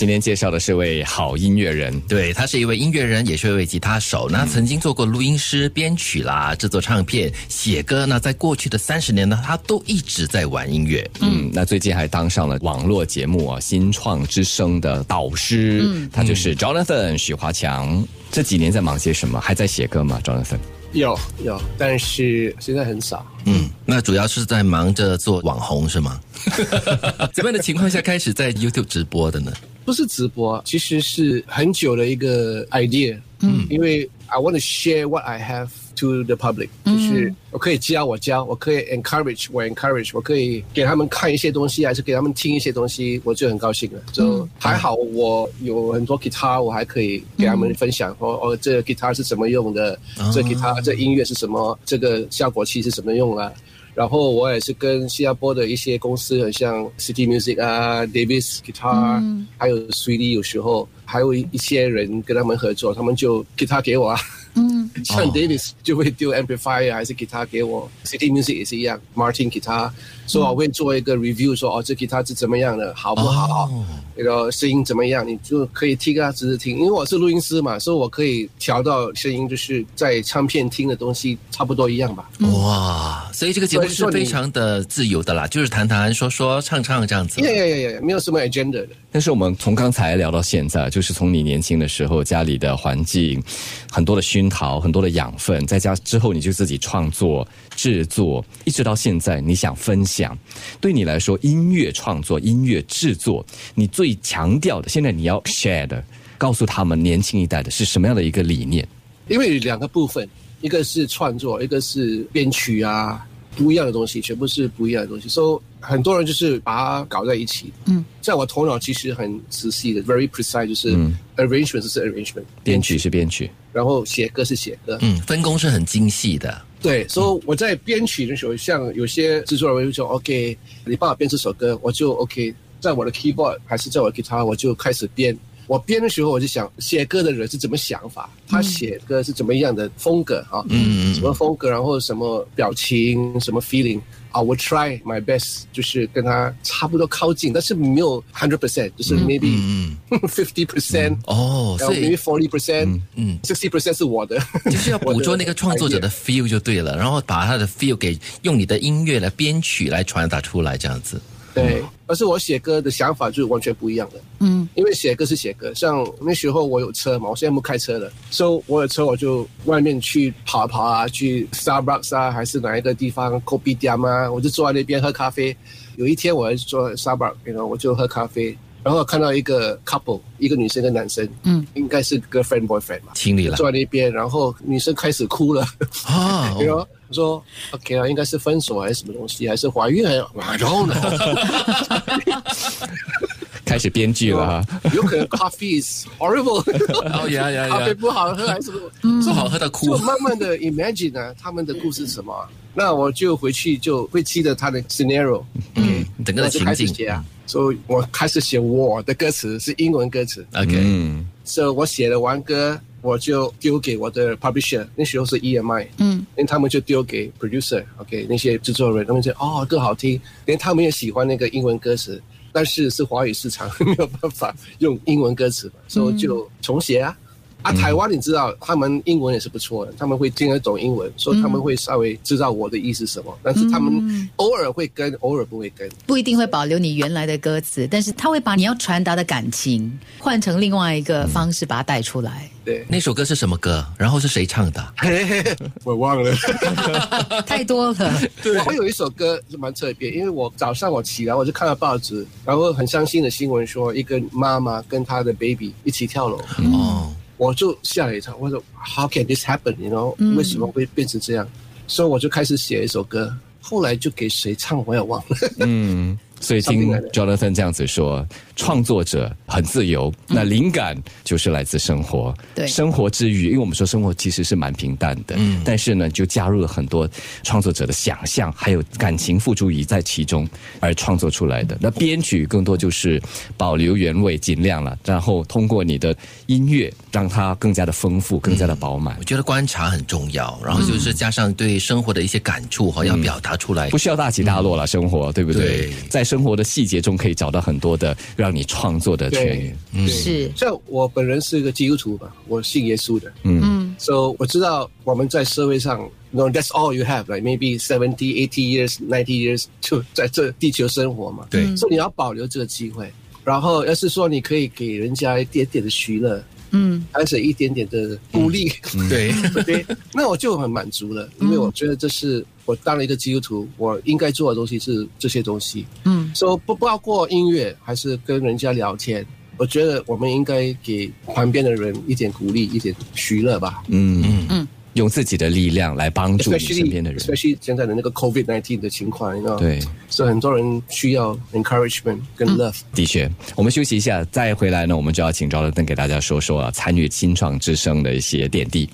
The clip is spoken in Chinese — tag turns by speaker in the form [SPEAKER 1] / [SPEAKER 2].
[SPEAKER 1] 今天介绍的是位好音乐人，
[SPEAKER 2] 对他是一位音乐人，也是一位吉他手。那曾经做过录音师、编曲啦，制作唱片、写歌。那在过去的三十年呢，他都一直在玩音乐。
[SPEAKER 1] 嗯，那最近还当上了网络节目啊《新创之声》的导师。嗯，他就是 Jonathan 许华强。这几年在忙些什么？还在写歌吗，Jonathan？
[SPEAKER 3] 有有，但是现在很少。
[SPEAKER 2] 嗯，那主要是在忙着做网红是吗？怎么样的情况下开始在 YouTube 直播的呢？
[SPEAKER 3] 不是直播，其实是很久的一个 idea。嗯，因为 I want to share what I have to the public，就是我可以教我教，我可以 encourage 我 encourage，我可以给他们看一些东西，还是给他们听一些东西，我就很高兴了。就还好，我有很多 guitar，我还可以给他们分享。哦哦，这 guitar 是怎么用的？这 guitar 这音乐是什么？这个效果器是怎么用啊？然后我也是跟新加坡的一些公司，很像 City Music 啊，Davis Guitar，还有 Sweety，有时候还有一一些人跟他们合作，他们就 guitar 给我啊。嗯，像 Davis 就会丢 amplifier 还是 guitar 给我，City Music 也是一样，Martin Guitar，所以我会做一个 review，说哦，这 guitar 是怎么样的，好不好？那个声音怎么样？你就可以听啊，只是听，因为我是录音师嘛，所以我可以调到声音，就是在唱片听的东西差不多一样吧。
[SPEAKER 2] 哇，所以这个节目是非常的自由的啦，就是谈谈说说唱唱这样子。
[SPEAKER 3] 呀呀呀呀，没有什么 agenda 的。
[SPEAKER 1] 但是我们从刚才聊到现在，就是从你年轻的时候家里的环境，很多的熏熏陶，很多的养分，在家之后你就自己创作制作，一直到现在你想分享。对你来说，音乐创作、音乐制作，你最强调的，现在你要 share 的，告诉他们年轻一代的是什么样的一个理念？
[SPEAKER 3] 因为两个部分，一个是创作，一个是编曲啊。不一样的东西，全部是不一样的东西，所以很多人就是把它搞在一起。嗯，在我头脑其实很仔细的，very precise，就是 arrangement 是 arrangement，
[SPEAKER 1] 编曲是编曲，
[SPEAKER 3] 然后写歌是写歌。
[SPEAKER 2] 嗯，分工是很精细的。
[SPEAKER 3] 对，所以我在编曲的时候，像有些制作人会说，OK，你帮我编这首歌，我就 OK，在我的 keyboard 还是在我的 guitar，我就开始编。我编的时候，我就想写歌的人是怎么想法，他写歌是怎么样的风格啊？嗯嗯，什么风格，然后什么表情，什么 feeling 啊？我 try my best，就是跟他差不多靠近，但是没有 hundred percent，就是 maybe fifty percent 哦，所以 maybe forty percent，嗯，sixty percent 是我的，
[SPEAKER 2] 就是要捕捉 那个创作者的 feel 就对了，然后把他的 feel 给用你的音乐来编曲来传达出来，这样子。
[SPEAKER 3] 对，而是我写歌的想法就是完全不一样的。嗯，因为写歌是写歌，像那时候我有车嘛，我现在不开车了，所以我有车我就外面去跑跑啊，去 Starbucks 啊，还是哪一个地方 Coffee 店啊，我就坐在那边喝咖啡。有一天我坐 Starbucks，然后我就喝咖啡，然后看到一个 couple，一个女生跟男生，嗯，应该是 girlfriend boyfriend 嘛，
[SPEAKER 2] 情侣了，
[SPEAKER 3] 坐在那边，然后女生开始哭了啊，然后。我说 OK 啊，应该是分手还是什么东西，还是怀孕？然后呢？
[SPEAKER 1] 开始编剧了哈，
[SPEAKER 3] 有可能 coffee is horrible，
[SPEAKER 2] 哦呀呀呀，
[SPEAKER 3] 咖啡不好喝还是
[SPEAKER 2] 不好喝的哭？
[SPEAKER 3] 就慢慢的 imagine 呢，他们的故事是什么？那我就回去就会记得他的 scenario，
[SPEAKER 2] 嗯，整个的情景
[SPEAKER 3] 啊。所以我开始写我的歌词是英文歌词
[SPEAKER 2] ，OK，嗯，
[SPEAKER 3] 所以我写了完歌。我就丢给我的 publisher，那时候是 EMI，嗯，连他们就丢给 producer，OK，那些制作人，他们就哦，歌好听，连他们也喜欢那个英文歌词，但是是华语市场 没有办法用英文歌词，所以就重写啊。啊，台湾你知道，他们英文也是不错的，他们会听得懂英文，所以他们会稍微知道我的意思什么。但是他们偶尔会跟，偶尔不会跟，
[SPEAKER 4] 不一定会保留你原来的歌词，但是他会把你要传达的感情换成另外一个方式把它带出来。
[SPEAKER 3] 对，
[SPEAKER 2] 那首歌是什么歌？然后是谁唱的？
[SPEAKER 3] 我忘了，
[SPEAKER 4] 太多了。
[SPEAKER 3] 对，我有一首歌是蛮特别，因为我早上我起来我就看到报纸，然后很伤心的新闻说，一个妈妈跟她的 baby 一起跳楼。哦。我就吓了一跳，我说 How can this happen？你 know 为什么会变成这样？所以我就开始写一首歌，后来就给谁唱我也忘了。嗯。
[SPEAKER 1] 所以听 Jonathan 这样子说，创作者很自由，那灵感就是来自生活，
[SPEAKER 4] 对，
[SPEAKER 1] 生活之余，因为我们说生活其实是蛮平淡的，嗯，但是呢，就加入了很多创作者的想象，还有感情付诸于在其中而创作出来的。那编曲更多就是保留原味，尽量了，然后通过你的音乐让它更加的丰富，更加的饱满。
[SPEAKER 2] 我觉得观察很重要，然后就是加上对生活的一些感触哈，要表达出来，
[SPEAKER 1] 不需要大起大落了，生活对不对？
[SPEAKER 2] 在
[SPEAKER 1] 生活的细节中可以找到很多的让你创作的确，
[SPEAKER 3] 对。
[SPEAKER 4] 是。
[SPEAKER 3] 像我本人是一个基督徒吧，我信耶稣的，
[SPEAKER 1] 嗯。
[SPEAKER 4] 嗯
[SPEAKER 3] ，so 我知道我们在社会上，no that's all you have like maybe seventy eighty years ninety years 就在这地球生活嘛，
[SPEAKER 2] 对。
[SPEAKER 3] 所以你要保留这个机会。然后要是说你可以给人家一点点的娱乐，
[SPEAKER 4] 嗯。
[SPEAKER 3] 还是一点点的鼓励，
[SPEAKER 2] 对，
[SPEAKER 3] 对，那我就很满足了，因为我觉得这是我当了一个基督徒，我应该做的东西是这些东西。
[SPEAKER 4] 嗯。
[SPEAKER 3] 说、不包括音乐，还是跟人家聊天，我觉得我们应该给旁边的人一点鼓励，一点娱乐吧。
[SPEAKER 1] 嗯
[SPEAKER 2] 嗯。
[SPEAKER 4] 嗯
[SPEAKER 1] 用自己的力量来帮助你身边的人。
[SPEAKER 3] especially 现在的那个 COVID nineteen 的情况，你知道，
[SPEAKER 1] 对，
[SPEAKER 3] 所以很多人需要 encouragement 跟 love。
[SPEAKER 1] 的确，我们休息一下，再回来呢，我们就要请赵德登给大家说说啊，参与新创之声的一些点滴。